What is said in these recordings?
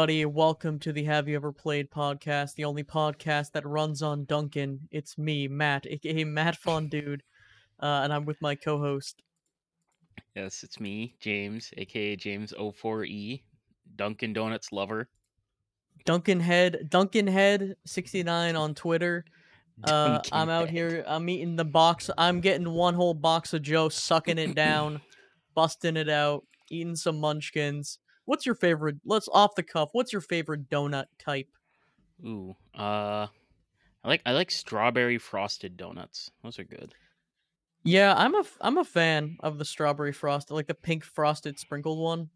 everybody. Welcome to the Have You Ever Played podcast, the only podcast that runs on Dunkin'. It's me, Matt, aka Matt Fondude, uh, and I'm with my co-host. Yes, it's me, James, aka James 04E, Dunkin' Donuts lover. Duncan Head, Duncan Head 69 on Twitter. Uh, I'm out Head. here. I'm eating the box. I'm getting one whole box of Joe, sucking it down, busting it out, eating some munchkins. What's your favorite? Let's off the cuff. What's your favorite donut type? Ooh, uh, I like I like strawberry frosted donuts. Those are good. Yeah, I'm a I'm a fan of the strawberry frosted, like the pink frosted sprinkled one.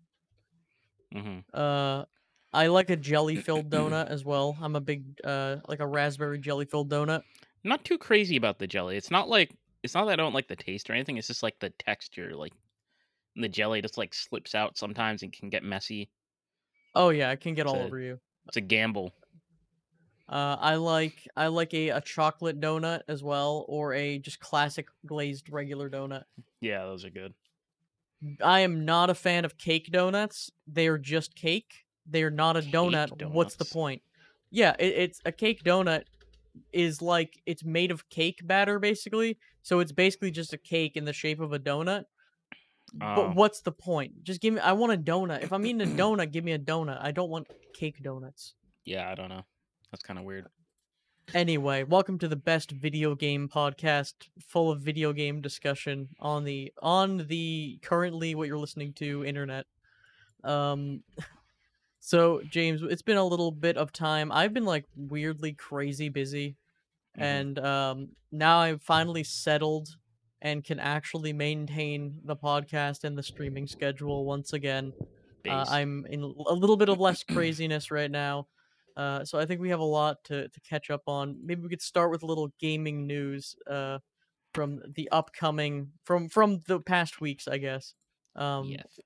hmm Uh, I like a jelly filled donut as well. I'm a big uh like a raspberry jelly filled donut. Not too crazy about the jelly. It's not like it's not that I don't like the taste or anything. It's just like the texture, like the jelly just like slips out sometimes and can get messy. Oh yeah, it can get all a- over you. It's a gamble. Uh, I like I like a, a chocolate donut as well, or a just classic glazed regular donut. Yeah, those are good. I am not a fan of cake donuts. They are just cake. They are not a Cake donut. What's the point? Yeah, it, it's a cake donut is like it's made of cake batter basically. So it's basically just a cake in the shape of a donut. Oh. But what's the point? Just give me I want a donut. If I'm eating a donut, give me a donut. I don't want cake donuts. Yeah, I don't know. That's kind of weird. Anyway, welcome to the best video game podcast full of video game discussion on the on the currently what you're listening to internet. Um so James, it's been a little bit of time. I've been like weirdly crazy busy Mhm. and um now I've finally settled and can actually maintain the podcast and the streaming schedule once again. Uh, I'm in a little bit of less craziness right now. Uh, so I think we have a lot to, to catch up on. Maybe we could start with a little gaming news uh, from the upcoming from from the past weeks, I guess. Um, yes.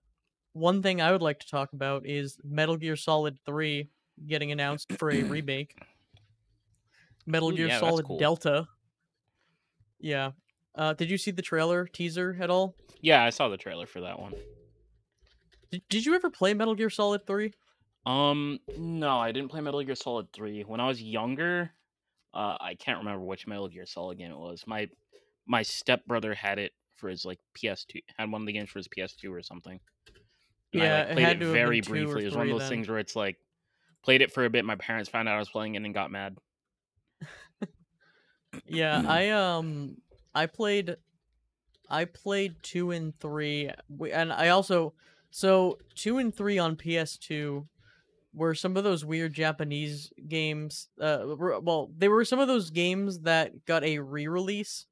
One thing I would like to talk about is Metal Gear Solid 3 getting announced for a remake. Metal Ooh, Gear yeah, Solid cool. Delta. Yeah. Uh, did you see the trailer teaser at all? Yeah, I saw the trailer for that one. Did, did you ever play Metal Gear Solid 3? Um, no, I didn't play Metal Gear Solid 3. When I was younger, uh, I can't remember which Metal Gear Solid game it was. My my stepbrother had it for his like PS2, had one of the games for his PS2 or something. And I Yeah, like, it played had it to very briefly. It was one of those then. things where it's like played it for a bit. My parents found out I was playing it and got mad. Yeah, I um I played I played 2 and 3 and I also so 2 and 3 on PS2 were some of those weird Japanese games uh well, they were some of those games that got a re-release.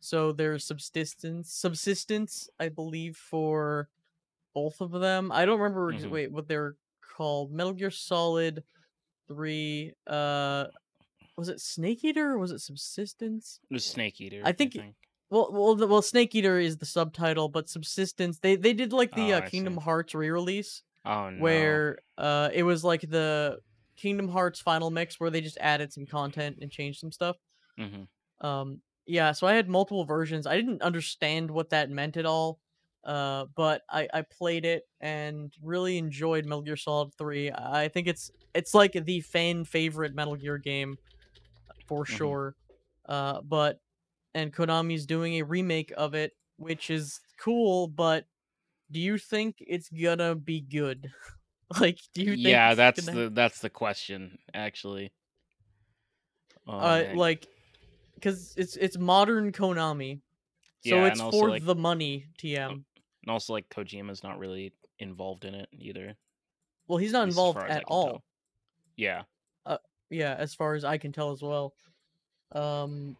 So there's subsistence subsistence I believe for both of them. I don't remember Mhm. wait what they're called. Metal Gear Solid 3 uh was it Snake Eater or was it Subsistence? It was Snake Eater. I think- Well, well, the, well, Snake Eater is the subtitle, but Subsistence they they did like the Oh, uh, Kingdom see. Hearts re-release Oh no. where uh it was like the Kingdom Hearts final mix where they just added some content and changed some stuff. hmm Um yeah, so I had multiple versions. I didn't understand what that meant at all. Uh but I I played it and really enjoyed Metal Gear Solid 3. I think it's it's like the fan favorite Metal Gear game for Mhm. sure. Uh but and Konami's doing a remake of it, which is cool, but do you think it's gonna be good? like, do you Yeah, that's gonna- the that's the question actually. Oh, uh man. like because it's it's modern Konami, so Yeah, it's for like- the money. TM. and also like Kojima's not really involved in it either. Well, he's not at least as involved far as I at all. tell. Yeah. Yeah, as far as I can tell as well. Um,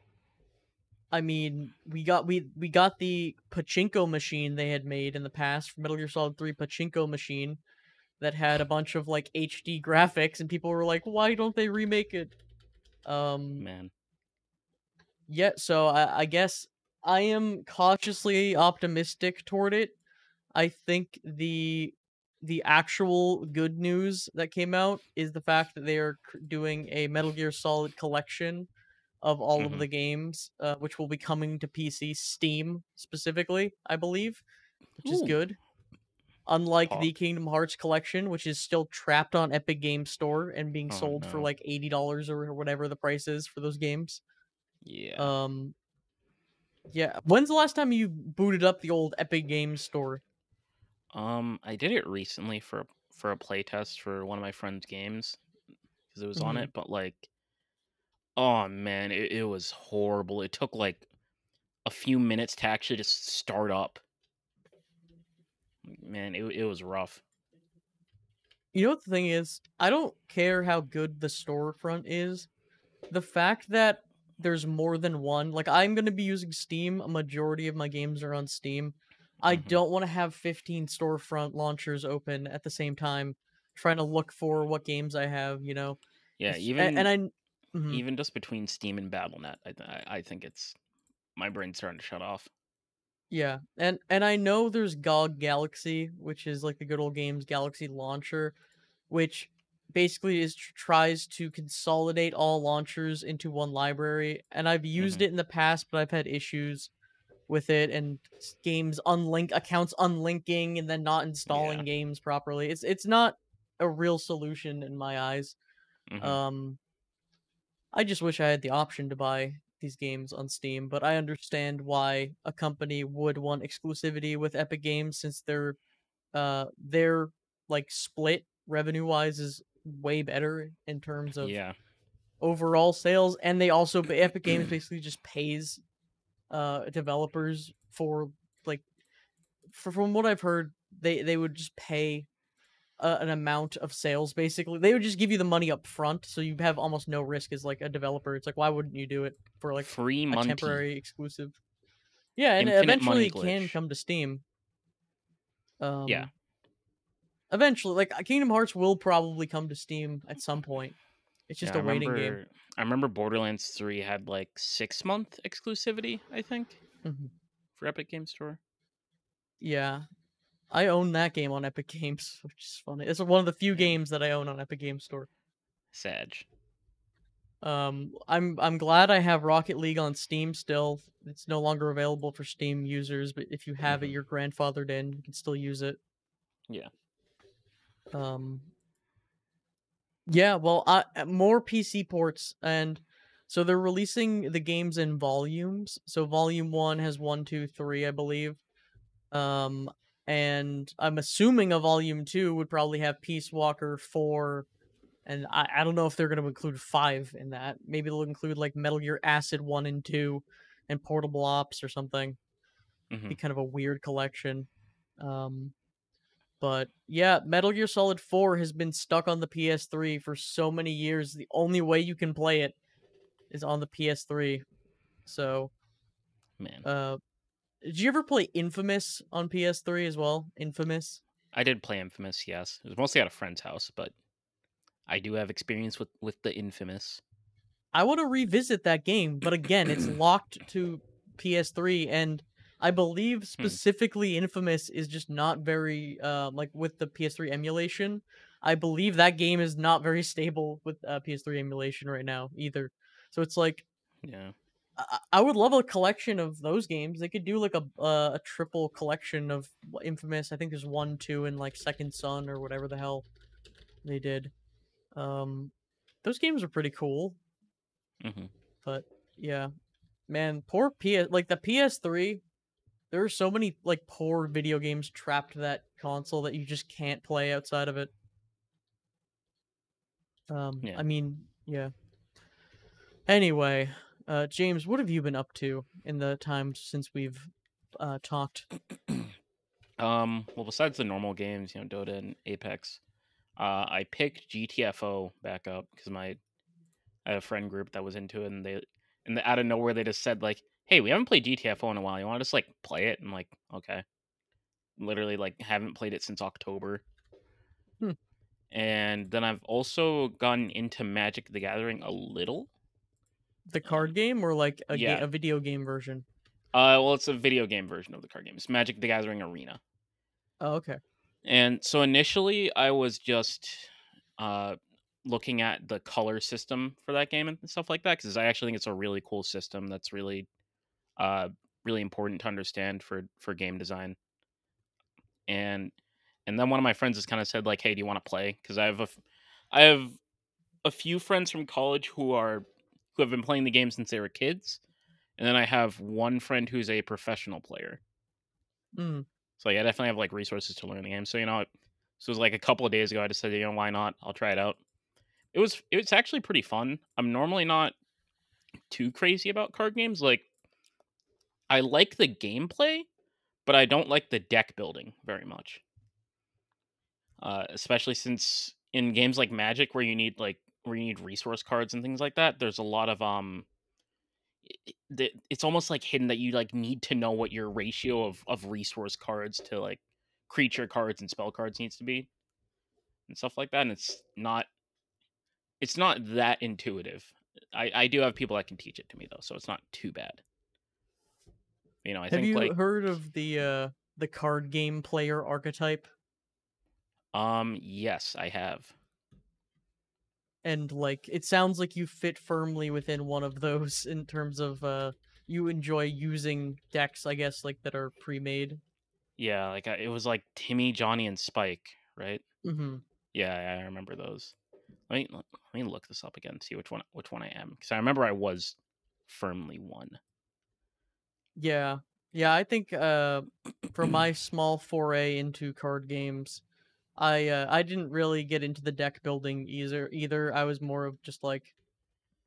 I mean, we got we we got the pachinko machine they had made in the past for Metal Gear Solid Three pachinko machine that had a bunch of like HD graphics, and people were like, "Why don't they remake it?" Um, Man. yeah, so I, I guess I am cautiously optimistic toward it. I think the the actual good news that came out is the fact that they are doing a Metal Gear Solid collection of all Mhm. of the games, uh, which will be coming to PC, Steam specifically, I believe, which is good. Unlike Paw. the Kingdom Hearts collection, which is still trapped on Epic Games Store and being Oh, sold for like eighty dollars or whatever the price is for those games. Yeah. Um, yeah. When's the last time you booted up the old Epic Games Store? Um, I did it recently for for a playtest for one of my friend's games because it was on Mhm. it, but like, oh man, it, it was horrible. It took like a few minutes to actually just start up. Man, it it was rough. You know what the thing is? I don't care how good the storefront is. The fact that there's more than one, like I'm gonna be using Steam. A majority of my games are on Steam. I Mhm. don't want to have 15 storefront launchers open at the same time, trying to look for what games I have. You know, Yeah, even and I. mhm. even just between Steam and BattleNet, I th- I, think it's my brain's starting to shut off. Yeah, and and I know there's GOG Galaxy, which is like the good old games Galaxy launcher, which basically is tries to consolidate all launchers into one library. And I've used Mhm. it in the past, but I've had issues with it and games unlink accounts unlinking and then not installing Yeah. games properly. It's it's not a real solution in my eyes. Mhm. Um I just wish I had the option to buy these games on Steam, but I understand why a company would want exclusivity with Epic Games since their uh their like split revenue wise is way better in terms of yeah. overall sales and they also Epic Games basically just pays uh developers for like for, from what I've heard they they would just pay uh, an amount of sales basically. They would just give you the money up front so you have almost no risk as like a developer. It's like why wouldn't you do it for like Free a money. temporary exclusive? Yeah and Infinite eventually it can come to steam. Um Yeah. eventually like kingdom hearts will probably come to steam at some point it's just yeah, a waiting remember, game I remember Borderlands 3 had like six month exclusivity, I think, Mhm. for Epic Game Store. yeah i own that game on epic games which is funny it's one of the few games that i own on epic games store Sag. Um, I'm I'm glad I have Rocket League on Steam still. It's no longer available for Steam users, but if you have it, Mhm. you're grandfathered in. You can still use it. Yeah. Um, yeah. Well, I, uh, more PC ports, and so they're releasing the games in volumes. So volume one has one, two, three, I believe. Um, and I'm assuming a volume two would probably have Peace Walker four and I, I don't know if they're going to include five in that. Maybe they'll include like Metal Gear Acid one and two, and Portable Ops or something. hmm Be kind of a weird collection. Um, but yeah, Metal Gear Solid Four has been stuck on the PS3 for so many years. The only way you can play it is on the PS3. So, Man, uh, did you ever play Infamous on PS3 as well? Infamous. I did play Infamous. Yes, it was mostly at a friend's house, but I do have experience with with the Infamous. I want to revisit that game, but again, it's locked to PS3, and I believe specifically Infamous is just not very uh like with the PS3 emulation. I believe that game is not very stable with uh, PS3 emulation right now either. So it's like Yeah. I, I would love a collection of those games. They could do like a uh, a triple collection of Infamous. I think there's one, two, and like Second Son or whatever the hell they did. Um, those games are pretty cool. Mm-hmm. But yeah, man, poor PS like the PS3. There are so many like poor video games trapped to that console that you just can't play outside of it. Um, Yeah. I mean, yeah. Anyway, uh, James, what have you been up to in the time since we've uh talked? Um. Well, besides the normal games, you know, Dota and Apex, uh, I picked GTFO back up because my I had a friend group that was into it, and they and the, out of nowhere they just said like, "Hey, we haven't played GTFO in a while. You want to just like play it?" And like, okay. Literally, like, haven't played it since October. Hmm. And then I've also gotten into Magic the Gathering a little. The card game or like a yeah. ga- a video game version? Uh, well, it's a video game version of the card game. It's Magic the Gathering Arena. Oh, okay. And so initially, I was just uh, looking at the color system for that game and stuff like that because I actually think it's a really cool system that's really, uh, really important to understand for for game design. And and then one of my friends has kind of said like, "Hey, do you want to play?" Because I have a, I have a few friends from college who are who have been playing the game since they were kids, and then I have one friend who's a professional player. Mm. So like, I definitely have like resources to learn the game. So you know, it, so it was like a couple of days ago. I decided, you know, why not? I'll try it out. It was it was actually pretty fun. I'm normally not too crazy about card games. Like, I like the gameplay, but I don't like the deck building very much. Uh, especially since in games like Magic, where you need like where you need resource cards and things like that, there's a lot of um. i- i- It's almost like hidden that you like need to know what your ratio of of resource cards to like creature cards and spell cards needs to be, and stuff like that. And it's not it's not that intuitive. I I do have people that can teach it to me though, so it's not too bad. You know, I Have think you like heard of the uh the card game player archetype? um yes, I have. And like it sounds like you fit firmly within one of those in terms of uh you enjoy using decks, I guess, like that are pre-made. Yeah, like I, it was like Timmy, Johnny, and Spike, right? Mm-hmm. Yeah, I remember those. Let me let me look this up again, see which one which one I am, because I remember I was firmly one. Yeah. Yeah, I think uh for my small foray into card games, I uh, I didn't really get into the deck building either either. I was more of just like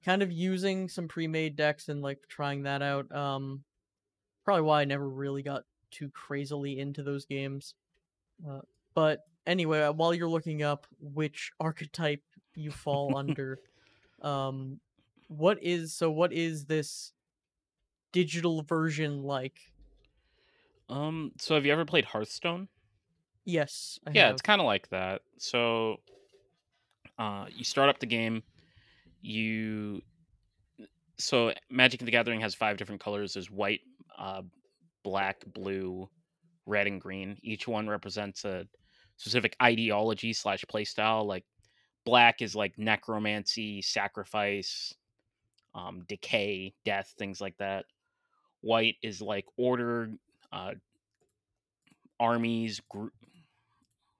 kind of using some pre-made decks and like trying that out. Um probably why I never really got too crazily into those games. Uh, but anyway, uh, while you're looking up which archetype you fall under, um what is so what is this digital version like? Um, so have you ever played Hearthstone? Yes, I Yeah, have. it's kind of like that. So, uh, you start up the game. You so Magic the Gathering has five different colors. There's white, uh, black, blue, red, and green. Each one represents a specific ideology slash playstyle. Like black is like necromancy, sacrifice, um, decay, death, things like that. White is like order, uh, armies, group,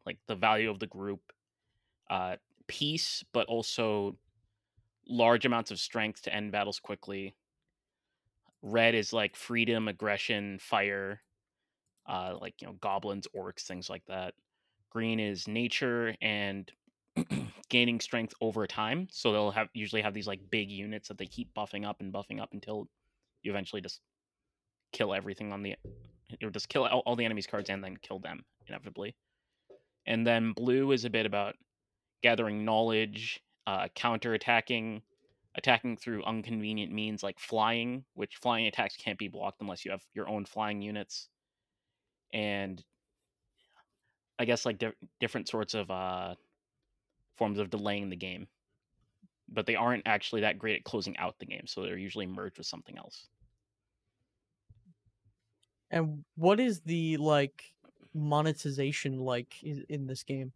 like the value of the group, uh, peace, but also large amounts of strength to end battles quickly. Red is like freedom, aggression, fire, uh, like you know goblins, orcs, things like that. Green is nature and gaining strength over time. So they'll have usually have these like big units that they keep buffing up and buffing up until you eventually just kill everything on the or just kill all, all the enemy's cards and then kill them inevitably. And then blue is a bit about gathering knowledge, uh, counter attacking, attacking through inconvenient means like flying, which flying attacks can't be blocked unless you have your own flying units, and I guess like di- different sorts of uh, forms of delaying the game. But they aren't actually that great at closing out the game, so they're usually merged with something else. And what is the like monetization like in this game?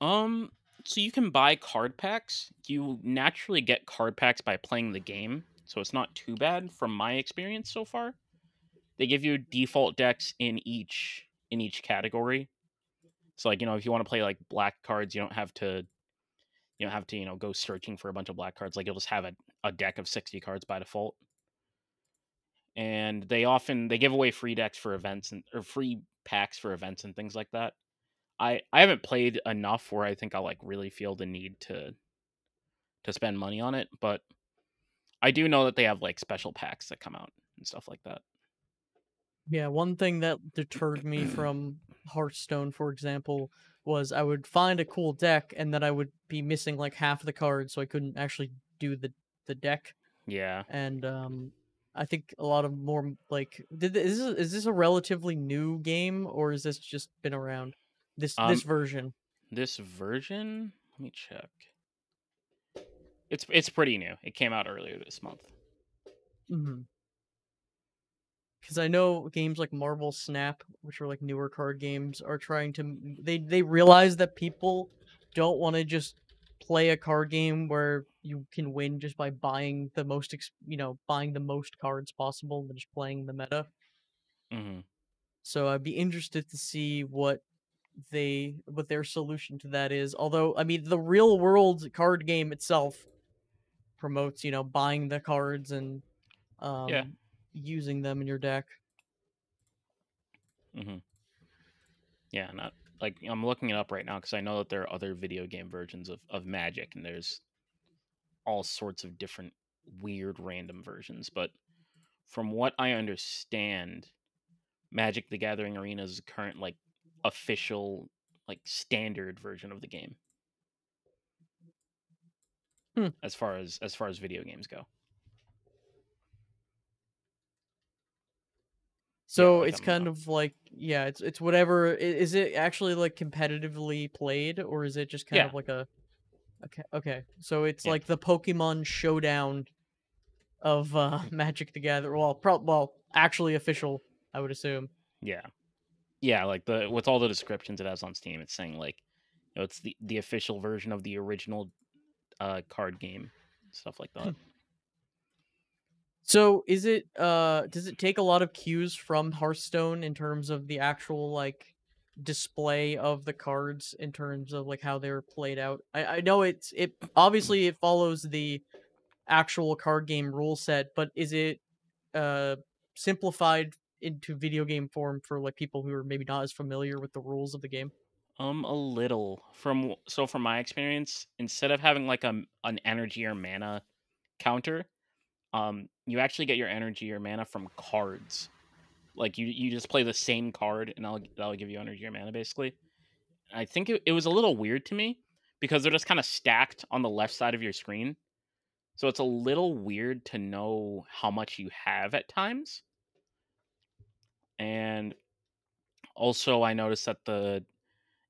Um, so you can buy card packs. You naturally get card packs by playing the game, so it's not too bad from my experience so far. They give you default decks in each in each category. So like, you know, if you want to play like black cards, you don't have to you don't have to, you know, go searching for a bunch of black cards. Like you'll just have a, a deck of 60 cards by default. And they often they give away free decks for events and or free packs for events and things like that. I I haven't played enough where I think I'll like really feel the need to to spend money on it, but I do know that they have like special packs that come out and stuff like that. Yeah, one thing that deterred me from Hearthstone, for example, was I would find a cool deck and then I would be missing like half the cards, so I couldn't actually do the the deck. Yeah. And um, I think a lot of more like did th- is this, is this a relatively new game or is this just been around? This Um, this version. This version, let me check. It's it's pretty new. It came out earlier this month. Mm-hmm. Because I know games like Marvel Snap, which are like newer card games, are trying to they they realize that people don't want to just play a card game where you can win just by buying the most ex- you know buying the most cards possible and just playing the meta. hmm So I'd be interested to see what they what their solution to that is. Although, I mean, the real world card game itself promotes, you know, buying the cards and um Yeah. using them in your deck. Mm-hmm. Yeah, not like I'm looking it up right now because I know that there are other video game versions of of Magic, and there's all sorts of different weird random versions. But from what I understand, Magic: The Gathering Arena is the current like official like standard version of the game. Hmm. As far as as far as video games go. So like, it's kind of like yeah, it's it's whatever. Is it actually like competitively played, or is it just kind Yeah. of like a okay? Okay, so it's Yeah. like the Pokemon Showdown of uh Magic the Gather. Well, pro- well, actually official, I would assume. Yeah. Yeah, like the with all the descriptions it has on Steam, it's saying like you know, it's the the official version of the original uh card game, stuff like that. So is it uh does it take a lot of cues from Hearthstone in terms of the actual like display of the cards in terms of like how they're played out? I, I know it's it obviously it follows the actual card game rule set, but is it uh simplified into video game form for like people who are maybe not as familiar with the rules of the game? Um, a little from so from my experience, instead of having like a an energy or mana counter, um, you actually get your energy or mana from cards. Like you you just play the same card, and that'll that'll give you energy or mana basically. I think it, it was a little weird to me because they're just kind of stacked on the left side of your screen, so it's a little weird to know how much you have at times. And also, I noticed that the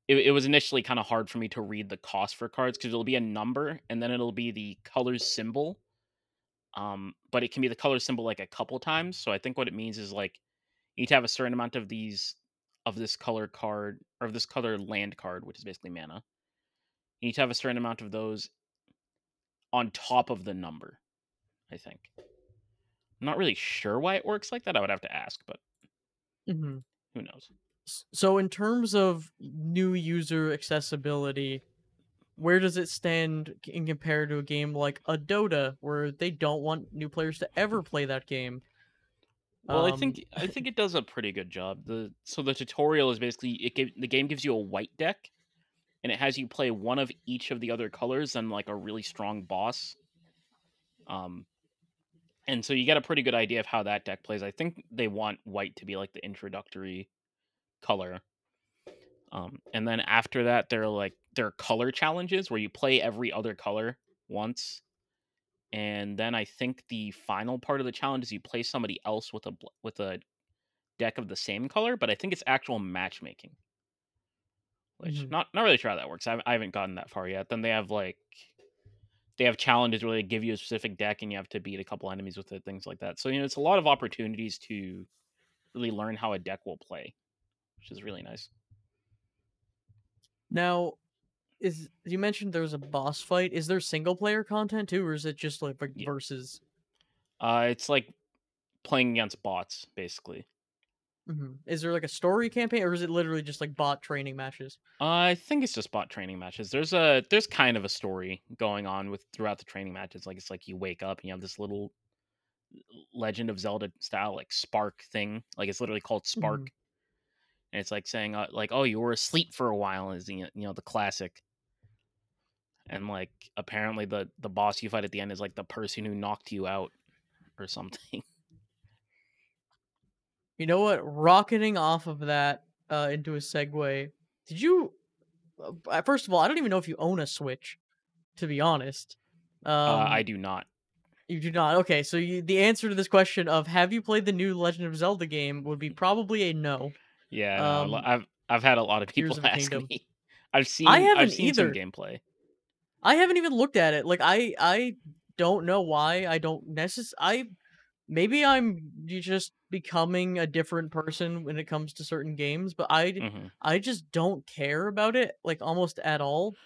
it, it was initially kind of hard for me to read the cost for cards because it'll be a number and then it'll be the color symbol um but it can be the color symbol like a couple times so i think what it means is like you need to have a certain amount of these of this color card or of this color land card which is basically mana. You need to have a certain amount of those on top of the number i think. I'm not really sure why it works like that i would have to ask but Mm-hmm. who knows? So in terms of new user accessibility, where does it stand in compared to a game like a Dota, where they don't want new players to ever play that game? Well, I Um, think I think it does a pretty good job. The so the tutorial is basically it give, the game gives you a white deck, and it has you play one of each of the other colors and like a really strong boss. Um, and so you get a pretty good idea of how that deck plays. I think they want white to be like the introductory color. Um, and then after that, they're like there are color challenges where you play every other color once, and then I think the final part of the challenge is you play somebody else with a with a deck of the same color, but I think it's actual matchmaking. Which Mhm. not not really sure how that works. I, haven't- I haven't gotten that far yet. Then they have like they have challenges where they give you a specific deck and you have to beat a couple enemies with it, things like that. So you know, it's a lot of opportunities to really learn how a deck will play, which is really nice. now, is you mentioned there was a boss fight? Is there single player content too, or is it just like, like Yeah. versus? Uh, it's like playing against bots, basically. Mhm. Is there like a story campaign, or is it literally just like bot training matches? I think it's just bot training matches. There's a there's kind of a story going on with throughout the training matches. Like it's like you wake up and you have this little Legend of Zelda style like spark thing. Like it's literally called spark, Mhm. and it's like saying uh, like oh you were asleep for a while is you know the classic. And like apparently the the boss you fight at the end is like the person who knocked you out or something. You know what? Rocketing off of that uh, into a segue. Did you? uh, First of all, I don't even know if you own a Switch. To be honest, um, uh, I do not. You do not. Okay, so you, the answer to this question of have you played the new Legend of Zelda game would be probably a no. Yeah, no, a lo- Um, I've I've had a lot of people ask Kingdom. me. I've seen I I've haven't seen some gameplay. I haven't even looked at it. Like I I don't know why I don't necess I maybe I'm just becoming a different person when it comes to certain games, but I d- hmm I just don't care about it like almost at all.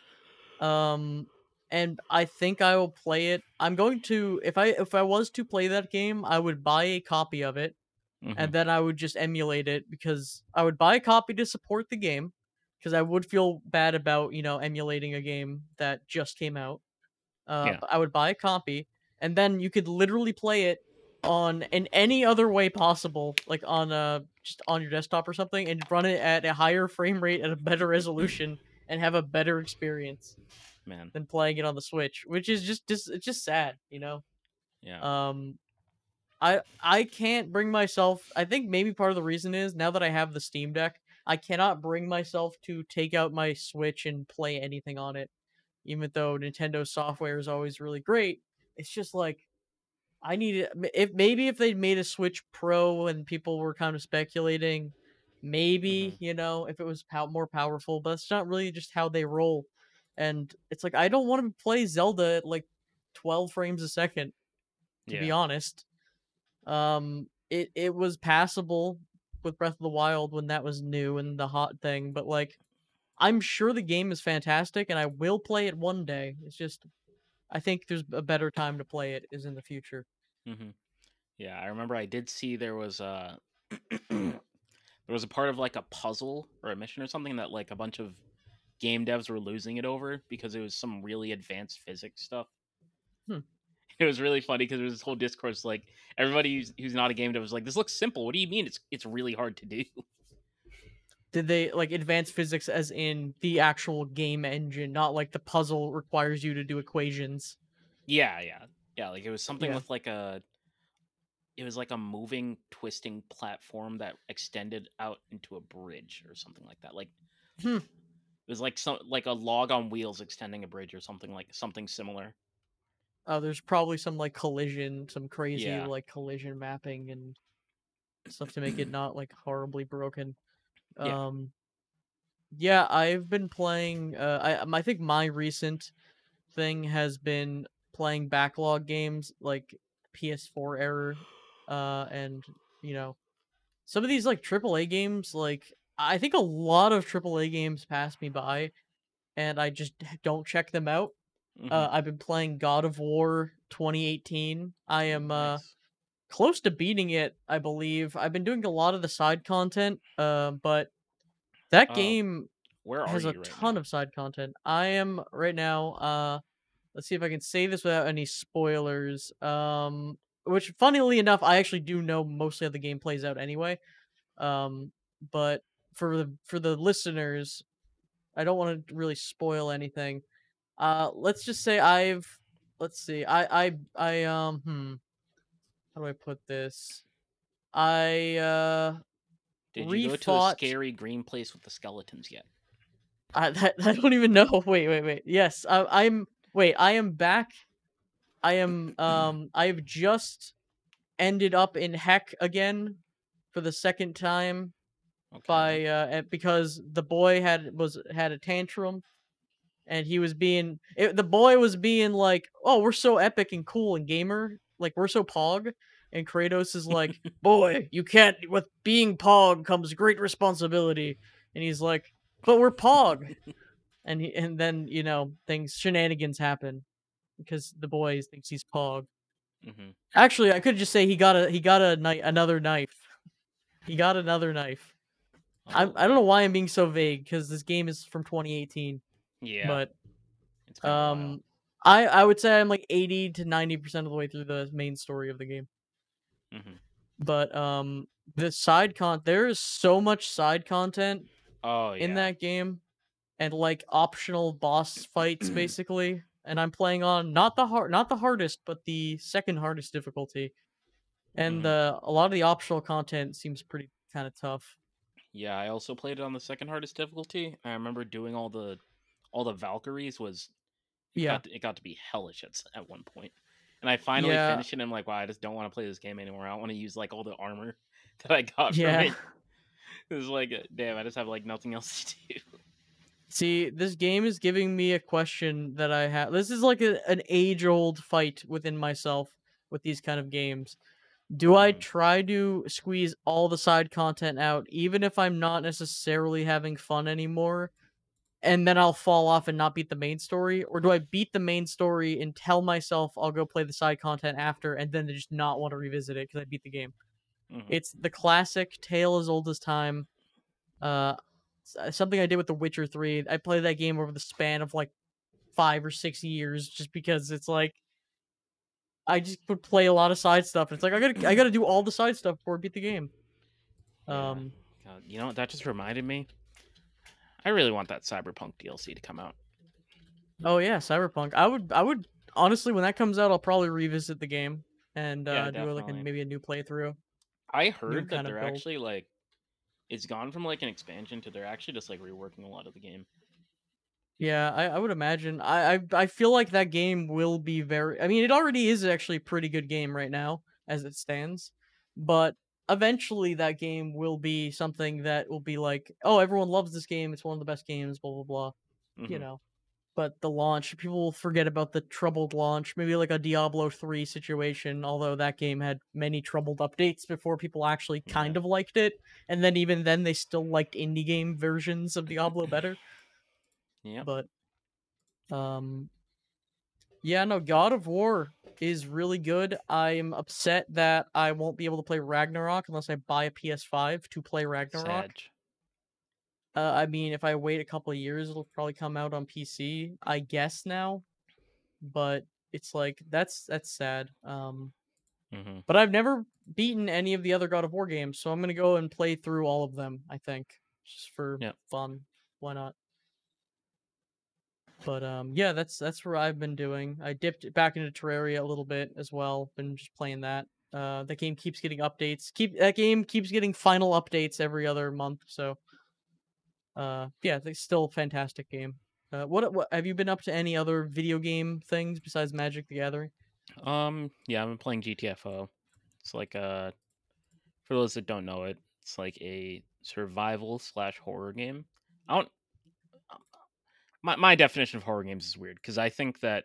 Um and I think I will play it. I'm going to if I if I was to play that game, I would buy a copy of it hmm and then I would just emulate it because I would buy a copy to support the game, because I would feel bad about you know emulating a game that just came out. Uh, Yeah. I would buy a copy, and then you could literally play it on in any other way possible, like on uh just on your desktop or something, and run it at a higher frame rate at a better resolution, and have a better experience Man. than playing it on the Switch, which is just just it's just sad, you know. Yeah. Um, I I can't bring myself. I think maybe part of the reason is now that I have the Steam Deck, I cannot bring myself to take out my Switch and play anything on it. Even though Nintendo software is always really great, it's just like I need it. If maybe if they made a Switch Pro and people were kind of speculating, maybe Mhm. you know if it was pow- more powerful, but it's not really just how they roll. And it's like I don't want to play Zelda at like 12 frames a second to be honest. Um, it it was passable with Breath of the Wild when that was new and the hot thing, but like, I'm sure the game is fantastic and I will play it one day. It's just, I think there's a better time to play it is in the future. hmm Yeah, I remember I did see there was a there was a part of like a puzzle or a mission or something that like a bunch of game devs were losing it over because it was some really advanced physics stuff. Hmm. It was really funny because there was this whole discourse like everybody who's, who's not a game dev was like, "This looks simple. What do you mean it's it's really hard to do?" Did they like advanced physics as in the actual game engine, not like the puzzle requires you to do equations? Yeah, yeah, yeah. Like it was something Yeah. with like a, it was like a moving, twisting platform that extended out into a bridge or something like that. Like Hmm. it was like some like a log on wheels extending a bridge or something like something similar. Oh, there's probably some like collision, some crazy Yeah. like collision mapping and stuff to make it not like horribly broken. Yeah. Um yeah, I've been playing uh I um, I think my recent thing has been playing backlog games like PS4 error uh and you know some of these like AAA games like I think a lot of AAA games pass me by and I just don't check them out. Mhm. Uh I've been playing God of War 2018. I am uh close to beating it, I believe. I've been doing a lot of the side content, uh, but that Oh, game Where has a right ton now? of side content. I am right now. Uh, let's see if I can say this without any spoilers. Um, which, funnily enough, I actually do know mostly how the game plays out anyway. Um, but for the for the listeners, I don't want to really spoil anything. Uh, let's just say I've. Let's see. I I I um hmm. How do I put this? I uh Did you go to a scary green place with the skeletons yet? I that, I don't even know. Wait, wait, wait. Yes, I, I'm. Wait, I am back. I am. Um, I've just ended up in heck again for the second time Okay. by uh because the boy had was had a tantrum and he was being it, the boy was being like, "Oh, we're so epic and cool and gamer, like we're so pog." And Kratos is like, "Boy, you can't with being pog comes great responsibility." And he's like, "But we're pog." and he, and then, you know, things shenanigans happen because the boy thinks he's pog. hmm Actually, I could just say he got a he got a knife, another knife. He got another knife. I'm, I don't know why I'm being so vague because this game is from 2018, Yeah, but it's been a while. um, I I would say I'm like 80 to 90 percent of the way through the main story of the game. Mhm. But um, the side con there is so much side content Oh yeah. in that game, and like optional boss fights basically. And I'm playing on not the hard, not the hardest, but the second hardest difficulty. And Mhm. uh, a lot of the optional content seems pretty kind of tough. Yeah, I also played it on the second hardest difficulty. I remember doing all the all the Valkyries was it Yeah. got to, it got to be hellish at at one point. And I finally Yeah. finished it and I'm like, wow, I just don't want to play this game anymore. I don't want to use like all the armor that I got Yeah. from it. It was like, uh, damn, I just have like nothing else to do. See, this game is giving me a question that I have. This is like a, an age old fight within myself with these kind of games. Do I Mhm. try to squeeze all the side content out, even if I'm not necessarily having fun anymore, and then I'll fall off and not beat the main story? Or do I beat the main story and tell myself I'll go play the side content after, and then just not want to revisit it because I beat the game? Mhm. It's the classic tale as old as time. Uh, uh, something I did with The Witcher 3. I played that game over the span of like 5 or 6 years just because it's like I just would play a lot of side stuff. It's like I got to I got to do all the side stuff before I beat the game. Um God, you know? That just reminded me. I really want that Cyberpunk DLC to come out. oh yeah, Cyberpunk. I would I would honestly when that comes out I'll probably revisit the game and Yeah, uh do like a, maybe a new playthrough. I heard that they're build. actually like, it's gone from like an expansion to they're actually just like reworking a lot of the game. Yeah, I, I would imagine. I, I I feel like that game will be very. I mean, it already is actually a pretty good game right now as it stands, but eventually that game will be something that will be like, oh, everyone loves this game. It's one of the best games. Blah blah blah. You Mhm. know. But the launch, people will forget about the troubled launch. Maybe like a Diablo three situation. Although that game had many troubled updates before people actually kind Yeah. of liked it, and then even then they still liked indie game versions of Diablo better Yeah. but um yeah no god of war is really good. I'm upset that i won't be able to play ragnarok unless i buy a ps5 to play ragnarok. Sad. uh, i mean if i wait a couple of years it'll probably come out on pc i guess now. But it's like that's that's sad um hmm but i've never beaten any of the other god of war games so i'm gonna go and play through all of them i think just for Yep. fun. Why not but um yeah that's that's where i've been doing i dipped back into terraria a little bit as well been just playing that uh the game keeps getting updates keep that game keeps getting final updates every other month so uh yeah it's still a fantastic game uh what, what have you been up to any other video game things besides magic the gathering Um, yeah, I've been playing GTFO. It's like a, for those that don't know it, it's like a survival slash horror game. I don't. My my definition of horror games is weird because I think that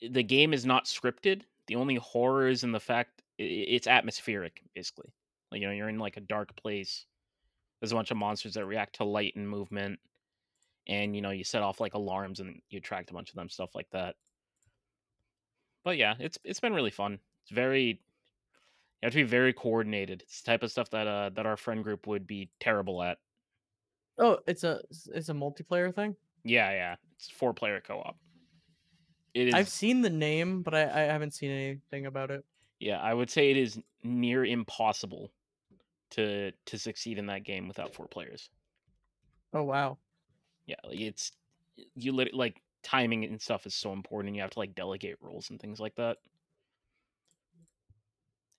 the game is not scripted. The only horror is in the fact it's atmospheric, basically. Like you know, you're in like a dark place. There's a bunch of monsters that react to light and movement, and you know, you set off like alarms and you attract a bunch of them, stuff like that. But yeah, it's it's been really fun. It's very you have to be very coordinated. It's the type of stuff that uh that our friend group would be terrible at. Oh it's a it's a multiplayer thing Yeah, yeah. It's four player co op. It is i've seen the name but I, I haven't seen anything about it yeah, I would say it is near impossible to to succeed in that game without four players. oh wow Yeah, like it's you lit like timing and stuff is so important and you have to like delegate roles and things like that.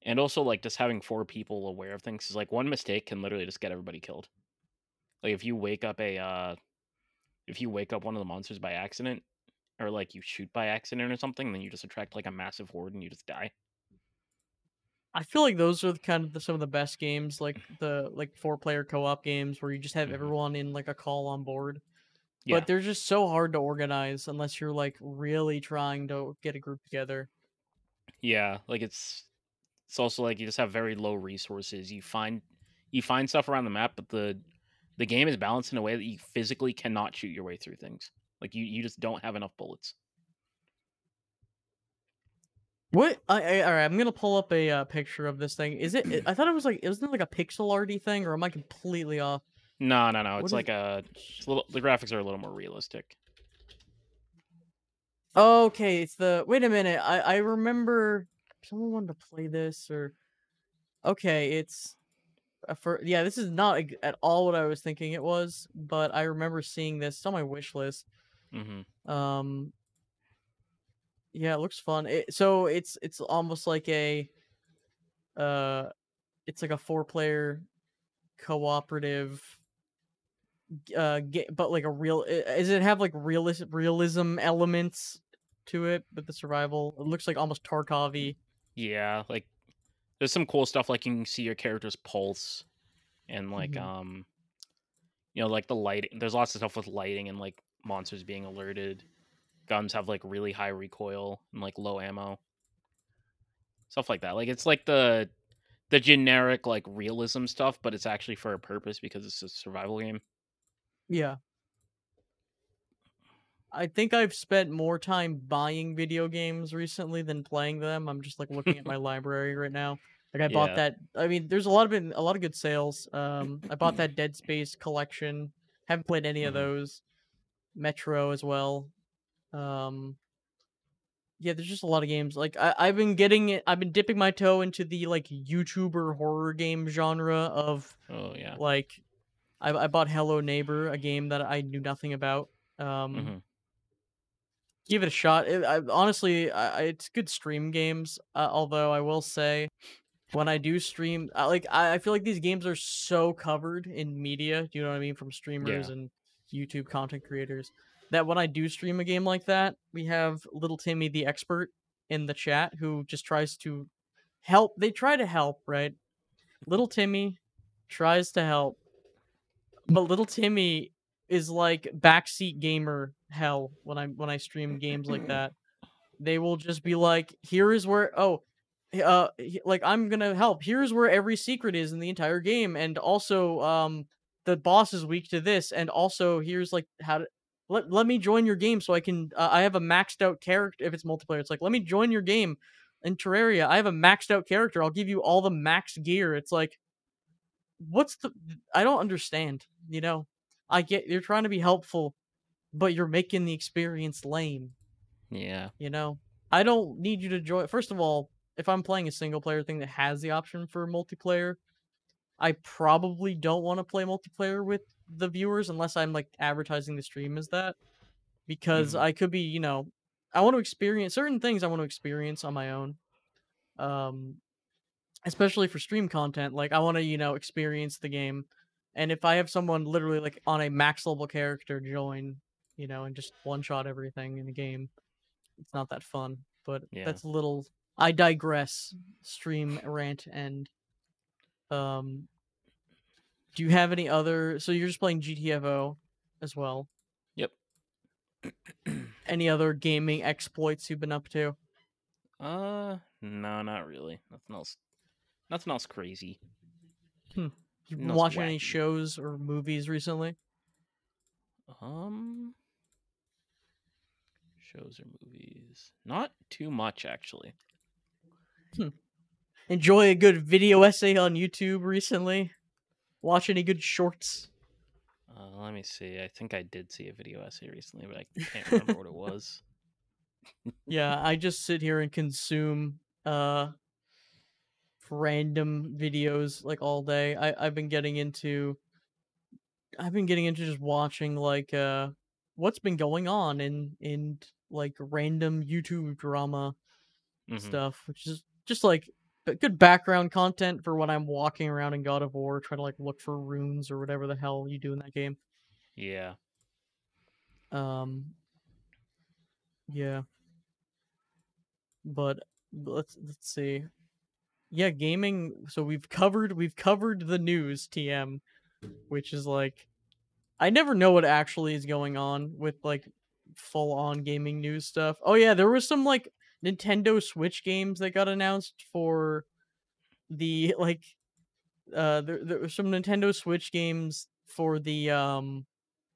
And also like just having four people aware of things is like one mistake can literally just get everybody killed. Like if you wake up a uh if you wake up one of the monsters by accident or like you shoot by accident or something, then you just attract like a massive horde and you just die. I feel like those are the kind of the, some of the best games, like the like four player co op games where you just have Mhm. everyone in like a call on board. Yeah. But they're just so hard to organize unless you're like really trying to get a group together. Yeah, like it's it's also like you just have very low resources. You find you find stuff around the map, but the the game is balanced in a way that you physically cannot shoot your way through things. Like you you just don't have enough bullets. What? I, I all right. I'm gonna pull up a uh, picture of this thing. Is it? I thought it was like it wasn't it like a pixel arty thing, or am I completely off? No, no, no. What It's is- like a it's a little the graphics are a little more realistic. Okay, it's the. Wait a minute. I I remember someone wanted to play this or. Okay, it's. For yeah, this is not at all what I was thinking it was, but I remember seeing this. It's on my wish list. hmm Um. Yeah, it looks fun. It, so it's it's almost like a. Uh, it's like a four-player cooperative. Uh, but like a real. i- Does it have like realism realism elements to it but the survival? It looks like almost Tarkov-y. Yeah, like there's some cool stuff like you can see your character's pulse and like Mhm. um you know like the lighting. There's lots of stuff with lighting and like monsters being alerted. Guns have like really high recoil and like low ammo. Stuff like that. Like it's like the the generic like realism stuff, but it's actually for a purpose because it's a survival game. Yeah. I think I've spent more time buying video games recently than playing them. I'm just like looking at my library right now. Like I bought Yeah. that. I mean, there's a lot of been a lot of good sales. Um, I bought that Dead Space collection. Haven't played any of Mhm. those. Metro as well. Um, yeah, there's just a lot of games. Like I, I've been getting it. I've been dipping my toe into the like YouTuber horror game genre of Oh yeah. like I, I bought Hello Neighbor, a game that I knew nothing about. Um, hmm give it a shot. It, I, honestly, I, it's good stream games. Uh, although I will say, when I do stream, I, like I, I feel like these games are so covered in media. Do you know what I mean? From streamers Yeah. and YouTube content creators, that when I do stream a game like that, we have little Timmy the expert in the chat who just tries to help. They try to help, right? Little Timmy tries to help, but little Timmy is like backseat gamer hell when I when I stream games like that. They will just be like, "Here is where oh, uh, like I'm gonna help. Here's where every secret is in the entire game, and also um, the boss is weak to this, and also here's like how to." Let, let me join your game so I can. Uh, I have a maxed out character. If it's multiplayer, it's like let me join your game in Terraria. I have a maxed out character. I'll give you all the max gear. It's like, what's the? I don't understand. You know, I get you're trying to be helpful, but you're making the experience lame. Yeah. You know, I don't need you to join. First of all, if I'm playing a single player thing that has the option for multiplayer, I probably don't want to play multiplayer with the viewers unless I'm like advertising the stream as that, because Mhm. I could be, you know, I want to experience certain things. I want to experience on my own. Um, especially for stream content, like I want to, you know, experience the game. And if I have someone literally like on a max level character join, you know, and just one shot everything in the game, it's not that fun. But Yeah. that's a little. I digress. Stream rant and. Um. Do you have any other? So you're just playing GTFO, as well. Yep. Any other gaming exploits you've been up to? uh, no, not really. Nothing else. Nothing else crazy. You've been watching any shows or movies recently? Um, shows or movies? Not too much actually. Enjoy a good video essay on YouTube recently? Watch any good shorts? Uh, let me see. I think I did see a video essay recently, but I can't remember what it was. Yeah, I just sit here and consume uh random videos like all day. I I've been getting into I've been getting into just watching like uh what's been going on in in like random YouTube drama Mhm. stuff, which is just like good background content for when I'm walking around in God of War trying to like look for runes or whatever the hell you do in that game. Yeah. Um yeah. But let's let's see. Yeah, gaming so we've covered we've covered the news TM, which is like I never know what actually is going on with like full on gaming news stuff. Oh yeah, there was some like Nintendo Switch games that got announced for the like uh there, there were some Nintendo Switch games for the um